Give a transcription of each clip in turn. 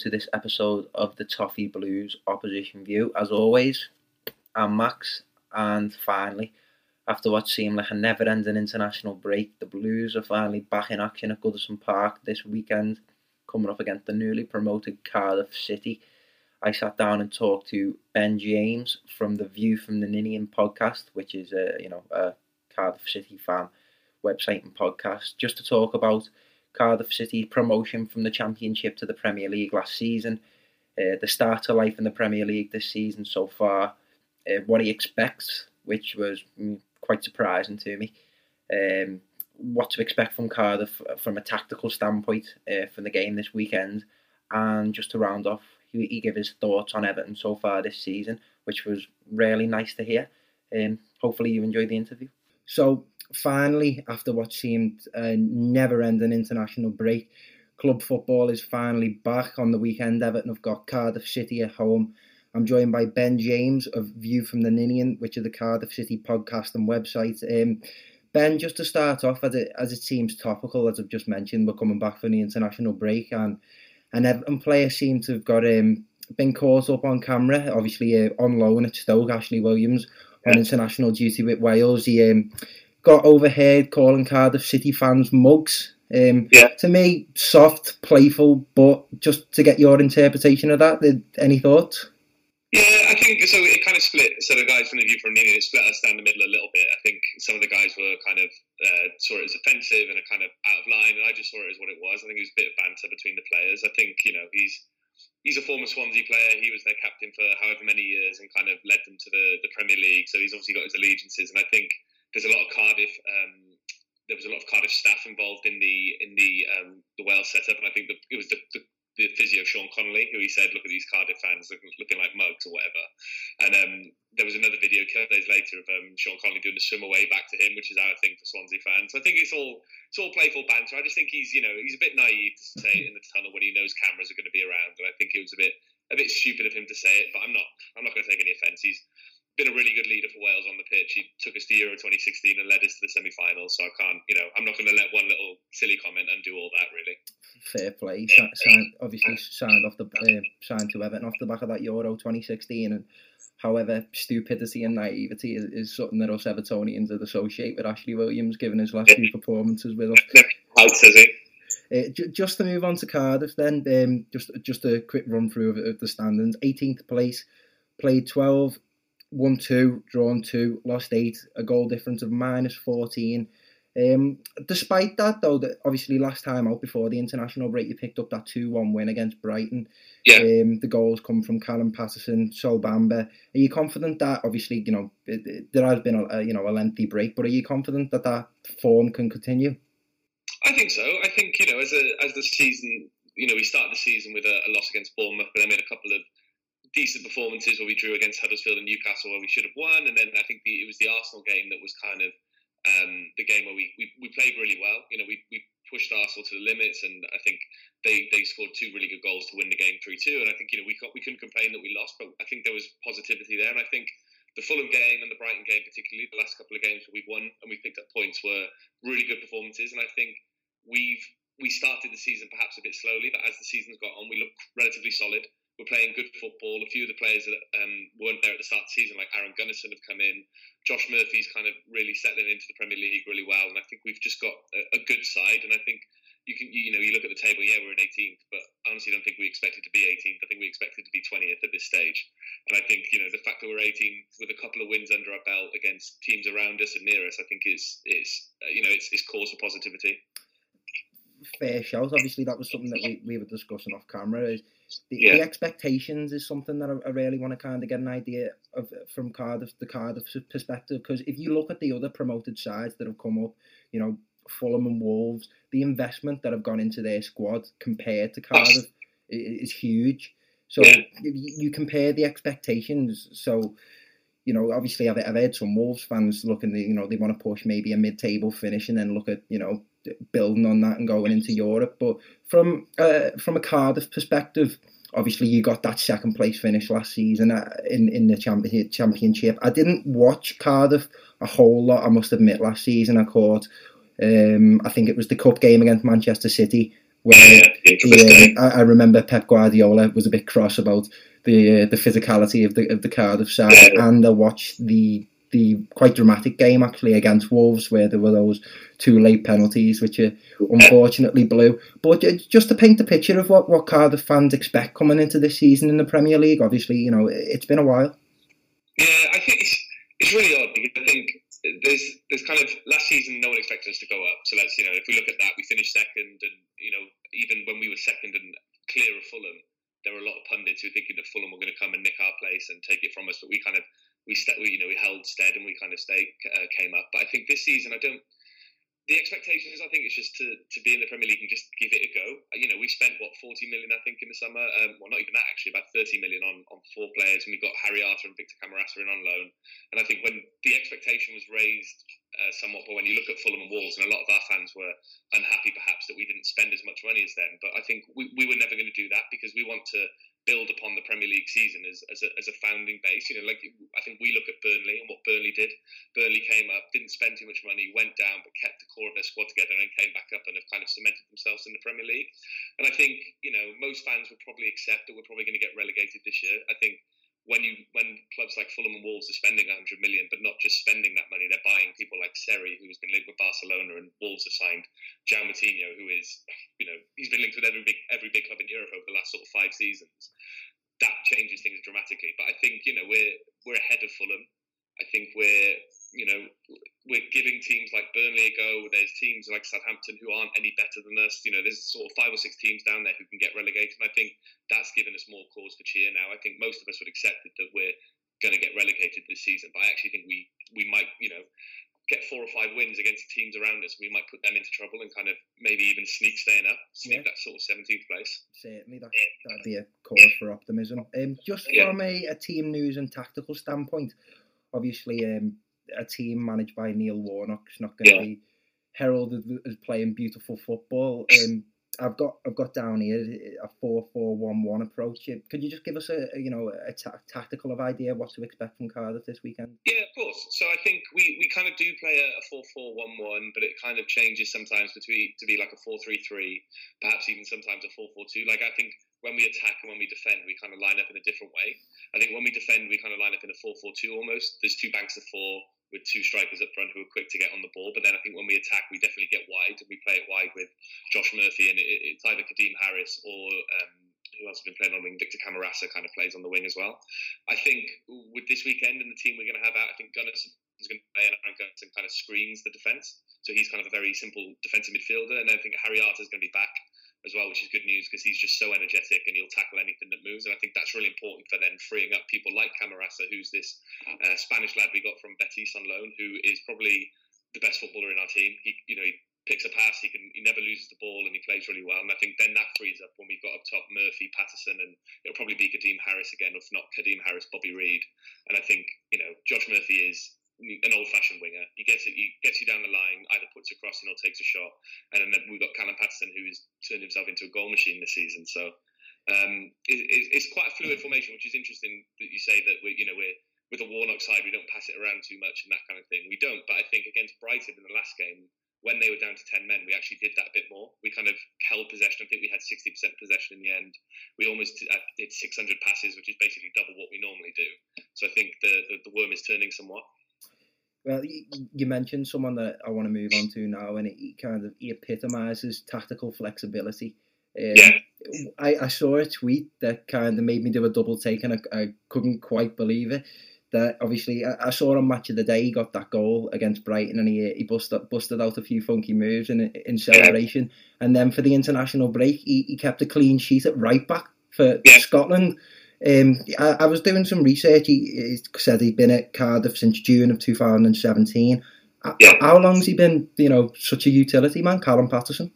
to this episode of the Toffee Blues Opposition View. As always, I'm Max, and finally, after what seemed like a never ending international break, the Blues are finally back in action at Goodison Park this weekend, coming up against the newly promoted Cardiff City. I sat down and talked to Ben James from the View from the Ninian podcast, which is a you know a Cardiff City fan website and podcast, just to talk about Cardiff City promotion from the Championship to the Premier League last season, uh, the start to life in the Premier League this season so far, uh, what he expects, which was mm, quite surprising to me, um, what to expect from Cardiff from a tactical standpoint uh, for the game this weekend, and just to round off, he, he gave his thoughts on Everton so far this season, which was really nice to hear. Um, hopefully, you enjoyed the interview. So, finally, after what seemed a never ending international break, club football is finally back on the weekend. Everton have got Cardiff City at home. I'm joined by Ben James of View from the Ninian, which is the Cardiff City podcast and website. Um, ben, just to start off, as it, as it seems topical, as I've just mentioned, we're coming back from the international break, and and Everton players seem to have got um, been caught up on camera. Obviously, uh, on loan at Stoke, Ashley Williams on international duty with Wales. He um, got overheard calling Cardiff City fans mugs. Um, Yeah. To me, soft, playful, but just to get your interpretation of that, any thoughts? Yeah, I think so. It kind of split. So the guys from the view from Ninian, it split us down the middle a little bit. I think some of the guys were kind of uh, saw it as offensive and a kind of out of line, and I just saw it as what it was. I think it was a bit of banter between the players. I think you know he's he's a former Swansea player. He was their captain for however many years and kind of led them to the, the Premier League. So he's obviously got his allegiances, and I think there's a lot of Cardiff. Um, there was a lot of Cardiff staff involved in the in the um, the Wales setup, and I think the, it was the, the the physio Sean Connolly who he said, "Look at these Cardiff fans looking, looking like mugs or whatever." And um, there was another video a couple of days later of um, Sean Connolly doing the swim away back to him, which is our thing for Swansea fans. So I think it's all it's all playful banter. I just think he's you know he's a bit naive to say it in the tunnel when he knows cameras are going to be around, and I think it was a bit a bit stupid of him to say it. But I'm not I'm not going to take any offence. He's been a really good leader for Wales on the pitch. He took us to Euro 2016 and led us to the semi-finals. So I can't, you know, I'm not going to let one little silly comment undo all that. Really. Fair play. Si- signed, obviously signed off the uh, signed to Everton off the back of that Euro 2016, and however stupidity and naivety is, is something that us Evertonians would associate with Ashley Williams, given his last few performances with us. How says he? Uh, ju- just to move on to Cardiff, then, um, just just a quick run through of, of the standings. 18th place, played 12, won 2, drawn 2, lost 8, a goal difference of minus 14. Um, despite that, though, that obviously last time out before the international break, you picked up that 2 1 win against Brighton. Yeah. Um, the goals come from Callum Paterson, Sol Bamba. Are you confident that, obviously, you know, it, it- there has been a, a, you know, a lengthy break, but are you confident that that form can continue? I think so. I think you know, as a as the season, you know, we started the season with a, a loss against Bournemouth, but then we had a couple of decent performances where we drew against Huddersfield and Newcastle, where we should have won, and then I think the, it was the Arsenal game that was kind of um, the game where we, we, we played really well. You know, we, we pushed Arsenal to the limits, and I think they, they scored two really good goals to win the game three two. And I think you know we got, we couldn't complain that we lost, but I think there was positivity there, and I think. The Fulham game and the Brighton game, particularly the last couple of games where we've won and we've picked up points, were really good performances. And I think we've we started the season perhaps a bit slowly, but as the season's got on, we look relatively solid. We're playing good football. A few of the players that um, weren't there at the start of the season, like Aaron Gunnarsson, have come in. Josh Murphy's kind of really settling into the Premier League really well, and I think we've just got a, a good side. And I think you can, you know, you look at the table. Yeah, we're in 18th, but I honestly don't think we expected to be 18th. I think we expected to be 20th at this stage. And I think you know the fact that we're 18th with a couple of wins under our belt against teams around us and near us, I think is is uh, you know it's, it's cause for positivity. Fair shout. Obviously, that was something that we, we were discussing off camera. Is the, Yeah. the expectations is something that I, I really want to kind of get an idea of from Cardiff, the Cardiff perspective. Because if you look at the other promoted sides that have come up, you know, Fulham and Wolves, the investment that have gone into their squad compared to Cardiff i- is huge. So Yeah. you compare the expectations. So you know, obviously, I've, I've heard some Wolves fans looking, you know, they want to push maybe a mid-table finish and then look at, you know, building on that and going into Europe. But from uh, from a Cardiff perspective, obviously you got that second place finish last season uh, in in the champion, championship. I didn't watch Cardiff a whole lot. I must admit, last season I caught. Um, I think it was the cup game against Manchester City where Yeah, I, I remember Pep Guardiola was a bit cross about the uh, the physicality of the of the Cardiff side, and I watched the the quite dramatic game actually against Wolves where there were those two late penalties which are unfortunately blew. But just to paint the picture of what, what Cardiff fans expect coming into this season in the Premier League, obviously you know it's been a while. Yeah, I think it's, it's really odd because I think there's there's kind of last season no one expected us to go up. So let's you know if we look at that, we finished second, and you know even when we were second and clear of Fulham, there were a lot of pundits who were thinking that Fulham were going to come and nick our place and take it from us. But we kind of we st- we, you know we held stead and we kind of stayed uh, came up. But I think this season I don't. The expectations, I think, it's just to, to be in the Premier League and just give it a go. You know, we spent what forty million, I think, in the summer. Um, well, not even that actually, about thirty million on, on four players, and we got Harry Arter and Victor Camarasa in on loan. And I think when the expectation was raised uh, somewhat, but when you look at Fulham and Wolves, and a lot of our fans were unhappy perhaps that we didn't spend as much money as them. But I think we, we were never going to do that because we want to build upon the Premier League season as, as, a, as a founding base. You know, like I think we look at Burnley and what Burnley did. Burnley came up, didn't spend too much money, went down, but kept the core of their squad together and came back up and have kind of cemented themselves in the Premier League. And I think, you know, most fans would probably accept that we're probably going to get relegated this year. I think when you when clubs like Fulham and Wolves are spending 100 million, but not just spending that money, they're buying people like Seri, who has been linked with Barcelona, and Wolves have signed João Moutinho, who is, you know, he's been linked with every big every big club in Europe over the last sort of five seasons. That changes things dramatically. But I think you know we're we're ahead of Fulham. I think we're you know we're giving teams like Burnley a go. There's teams like Southampton who aren't any better than us. You know, there's sort of five or six teams down there who can get relegated. And I think that's given us more cause for cheer now. I think most of us would accept it that we're going to get relegated this season, but I actually think we we might you know get four or five wins against teams around us. We might put them into trouble and kind of maybe even sneak staying up, sneak Yeah. that sort of 17th place. Certainly, that that'd be a cause for optimism. Um, just Yeah. from a, a team news and tactical standpoint, obviously, um, a team managed by Neil Warnock's not going to Yeah. be heralded as playing beautiful football. Um, I've got I've got down here a four four one one approach. Could you just give us a, a, you know a ta- tactical of idea what to expect from Cardiff this weekend? Yeah, of course. So I think we, we kind of do play a, a 4 4 1 1, but it kind of changes sometimes between to be like a 4 3 3, perhaps even sometimes a 4 4 2. Like, I think when we attack and when we defend, we kind of line up in a different way. I think when we defend, we kind of line up in a 4 4 2 almost. There's two banks of four with two strikers up front who are quick to get on the ball. But then I think when we attack, we definitely get wide and we play it wide with Josh Murphy, and it, it's either Kadeem Harris or. Um, who else has been playing on the wing? Victor Camarasa kind of plays on the wing as well. I think with this weekend and the team we're going to have out, I think Gunnarsson is going to play and Aaron Gunnarsson kind of screens the defence. So he's kind of a very simple defensive midfielder. And then I think Harry Arter is going to be back as well, which is good news because he's just so energetic and he'll tackle anything that moves. And I think that's really important for then freeing up people like Camarasa, who's this uh, Spanish lad we got from Betis on loan, who is probably the best footballer in our team. He, you know, he picks a pass, he can, he never loses the ball, and he plays really well. And I think then that frees up when we've got up top Murphy, Paterson, and it'll probably be Kadeem Harris again, if not Kadeem Harris, Bobby Reid. And I think you know Josh Murphy is an old-fashioned winger. He gets it, he gets you down the line, either puts a cross in or takes a shot. And then we've got Callum Paterson, who's turned himself into a goal machine this season. So um, it, it, it's quite a fluid formation, which is interesting that you say that we, you know, we're with the Warnock side, we don't pass it around too much and that kind of thing. We don't, but I think against Brighton in the last game, when they were down to 10 men, we actually did that a bit more. We kind of held possession. I think we had 60% possession in the end. We almost uh, did 600 passes, which is basically double what we normally do. So I think the, the, the worm is turning somewhat. Well, you, mentioned someone that I want to move on to now, and he kind of he epitomises tactical flexibility. Um, Yeah. I, I saw a tweet that kind of made me do a double take, and I, I couldn't quite believe it. That obviously I, I saw on match of the day he got that goal against Brighton, and he he busted busted out a few funky moves in in celebration, and then for the international break he, he kept a clean sheet at right back for Yeah. Scotland. Um, I, I was doing some research. He, he said he'd been at Cardiff since June of 2017. H- Yeah. How long's he been, you know, such a utility man, Callum Paterson?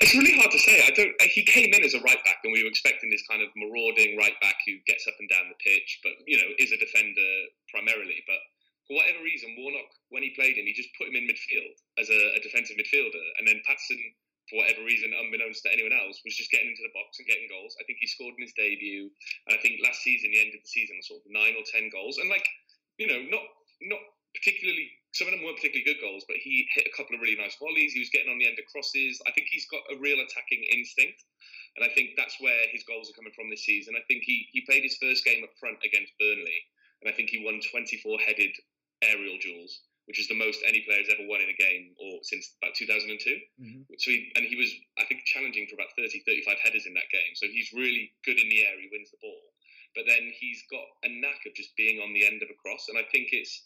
It's really hard to say. I don't. He came in as a right back, and we were expecting this kind of marauding right back who gets up and down the pitch, but you know is a defender primarily. But for whatever reason, Warnock, when he played him, he just put him in midfield as a, a defensive midfielder, and then Patson for whatever reason, unbeknownst to anyone else, was just getting into the box and getting goals. I think he scored in his debut, and I think last season he ended the season on sort of nine or ten goals, and like you know, not not particularly. Some of them weren't particularly good goals, but he hit a couple of really nice volleys. He was getting on the end of crosses. I think he's got a real attacking instinct, and I think that's where his goals are coming from this season. I think he he played his first game up front against Burnley, and I think he won 24 headed aerial duels which is the most any player has ever won in a game or since about 2002. Mhm. So he, and he was, I think, challenging for about 30, 35 headers in that game. So he's really good in the air. He wins the ball, but then he's got a knack of just being on the end of a cross. And I think it's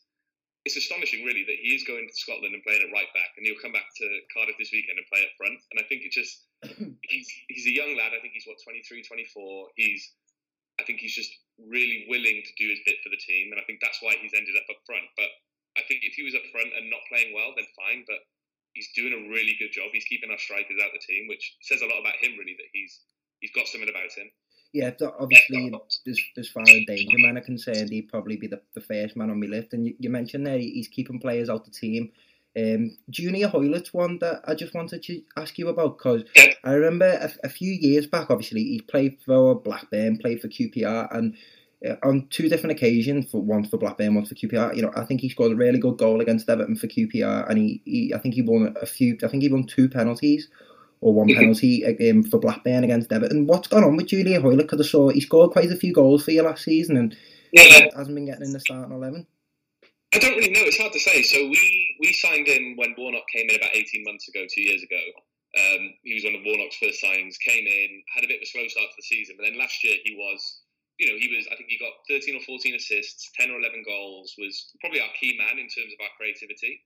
it's astonishing, really, that he is going to Scotland and playing at right back, and he'll come back to Cardiff this weekend and play up front. And I think it just he's he's a young lad. I think he's what 23, 24. He's I think he's just really willing to do his bit for the team, and I think that's why he's ended up up front. But I think if he was up front and not playing well, then fine. But he's doing a really good job. He's keeping our strikers out of the team, which says a lot about him, really. That he's he's got something about him. Yeah, obviously, as, as far as danger man are concerned, he'd probably be the, the first man on my list. And you, you mentioned there he's keeping players out the team. Um, Junior Hoilett's one that I just wanted to ask you about because I remember a, a few years back, obviously, he played for Blackburn, played for QPR, and on two different occasions, for once for Blackburn, once for QPR, you know, I think he scored a really good goal against Everton for QPR, and he, he I think he won a few, I think he won two penalties or one Mhm. penalty um, for Blackburn against Everton. What's gone on with Julian Hoilett? Because I saw he scored quite a few goals for you last season and Yeah, hasn't been getting in the starting eleven. I don't really know. It's hard to say. So we we signed him when Warnock came in about eighteen months ago, two years ago. Um, he was one of Warnock's first signings. Came in, had a bit of a slow start to the season, but then last year he was, you know, he was. I think he got thirteen or fourteen assists, ten or eleven goals. Was probably our key man in terms of our creativity.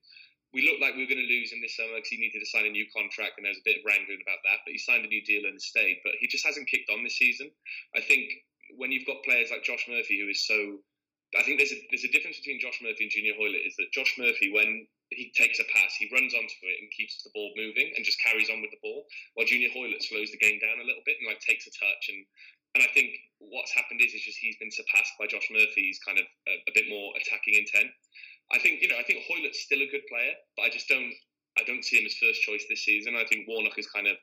We looked like we were going to lose him this summer because he needed to sign a new contract, and there was a bit of wrangling about that. But he signed a new deal and stayed. But he just hasn't kicked on this season. I think when you've got players like Josh Murphy, who is so I think there's a there's a difference between Josh Murphy and Junior Hoilett is that Josh Murphy, when he takes a pass, he runs onto it and keeps the ball moving and just carries on with the ball, while Junior Hoilett slows the game down a little bit and like takes a touch and and I think what's happened is is just he's been surpassed by Josh Murphy's kind of a, a bit more attacking intent. I think you know I think Hoilett's still a good player, but I just don't I don't see him as first choice this season. I think Warnock has kind of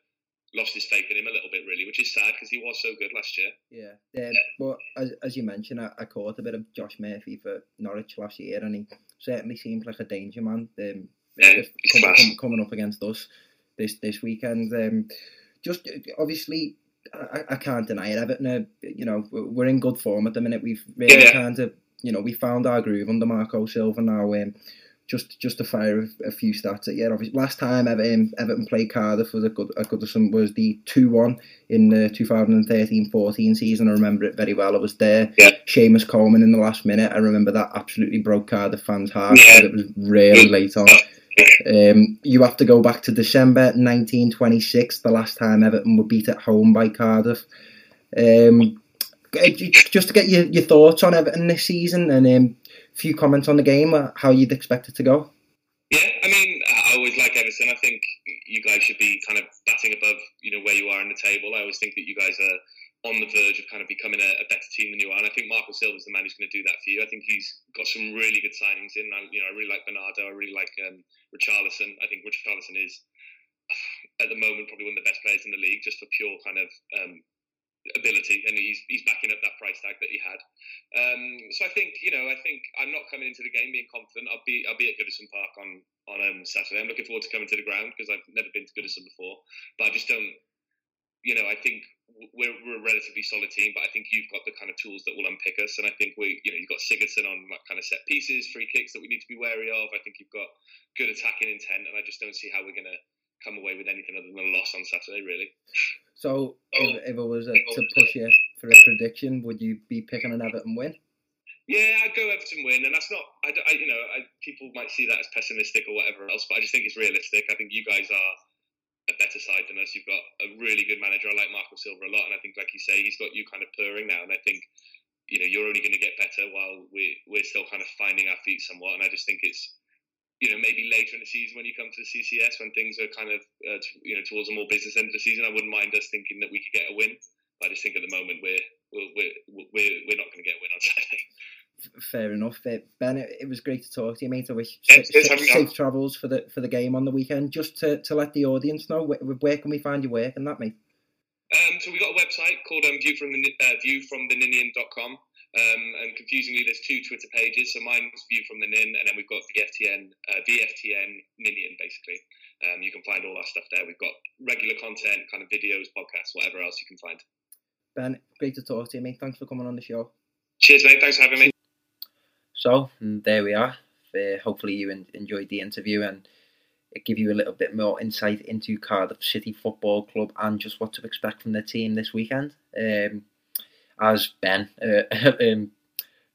lost his faith in him a little bit, really, which is sad because he was so good last year. Yeah, um, but as, as you mentioned, I, I caught a bit of Josh Murphy for Norwich last year, and he certainly seems like a danger man. Um, Yeah, just he's com- fast. com- coming up against us this this weekend. Um, just uh, obviously, I, I can't deny it. Everton, are, you know, we're in good form at the minute. We've really Yeah. kind of, you know, we found our groove under Marco Silva now. Um, just just to fire a, a few stats at you. Obviously, last time Everton, Everton played Cardiff was a good a Goodison was the two one in the 2013-14 season. I remember it very well. I was there. Yeah. Seamus Coleman in the last minute. I remember that absolutely broke Cardiff fans' hearts. Yeah. It was really late on. Um, you have to go back to December 1926, the last time Everton were beat at home by Cardiff. Um, just to get your, your thoughts on Everton this season and um, a few comments on the game, uh, how you'd expect it to go. Yeah, I mean, I always like Everton. I think you guys should be kind of batting above, you know, where you are in the table. I always think that you guys are on the verge of kind of becoming a, a better team than you are. And I think Marco Silva's the man who's going to do that for you. I think he's got some really good signings in. I, you know, I really like Bernardo. I really like um, Richarlison. I think Richarlison is, at the moment, probably one of the best players in the league, just for pure kind of um, ability, and he's he's backing up that price tag that he had. Um, so I think you know I think I'm not coming into the game being confident. I'll be I'll be at Goodison Park on on um, Saturday. I'm looking forward to coming to the ground because I've never been to Goodison before, but I just don't. You know, I think we're, we're a relatively solid team, but I think you've got the kind of tools that will unpick us. And I think we, you know, you've got Sigurdsson on like kind of set pieces, free kicks that we need to be wary of. I think you've got good attacking intent, and I just don't see how we're going to come away with anything other than a loss on Saturday, really. So, if, if it was uh, to push you for a prediction, would you be picking an Everton win? Yeah, I'd go Everton win, and that's not. I, I- you know, I, people might see that as pessimistic or whatever else, but I just think it's realistic. I think you guys are a better side than us. You've got a really good manager. I like Marco Silva a lot, and I think, like you say, he's got you kind of purring now, and I think. You know, you're only going to get better while we we're still kind of finding our feet somewhat, and I just think it's, you know, maybe later in the season when you come to the CCS when things are kind of, uh, t- you know, towards a more business end of the season, I wouldn't mind us thinking that we could get a win. But I just think at the moment we're we're we're we're, not going to get a win on. Fair enough. Ben, it, was great to talk to you, mate. I wish Yeah, sa- cheers, sa- safe travels for the for the game on the weekend. Just to, to let the audience know where, where can we find your work and that, mate. Um, so we've got a website called um, view from the uh, viewfromtheninian.com. Um, and confusingly, there's two Twitter pages. So mine's View from the Nin, and then we've got VFTN, uh, VFTN Ninian, basically. Um, you can find all our stuff there. We've got regular content, kind of videos, podcasts, whatever else you can find. Ben, great to talk to you, mate. Thanks for coming on the show. Cheers, mate. Thanks for having me. So there we are. Uh, hopefully you en- enjoyed the interview and it give you a little bit more insight into Cardiff City Football Club and just what to expect from the team this weekend. Um, as Ben uh, um,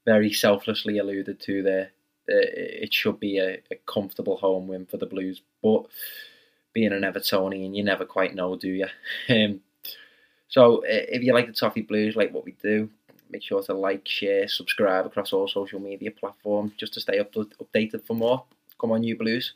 very selflessly alluded to there, uh, it should be a, a comfortable home win for the Blues. But being an Evertonian, you never quite know, do you? Um, so uh, if you like the Toffee Blues, like what we do, make sure to like, share, subscribe across all social media platforms just to stay up- updated for more. Come on, you Blues.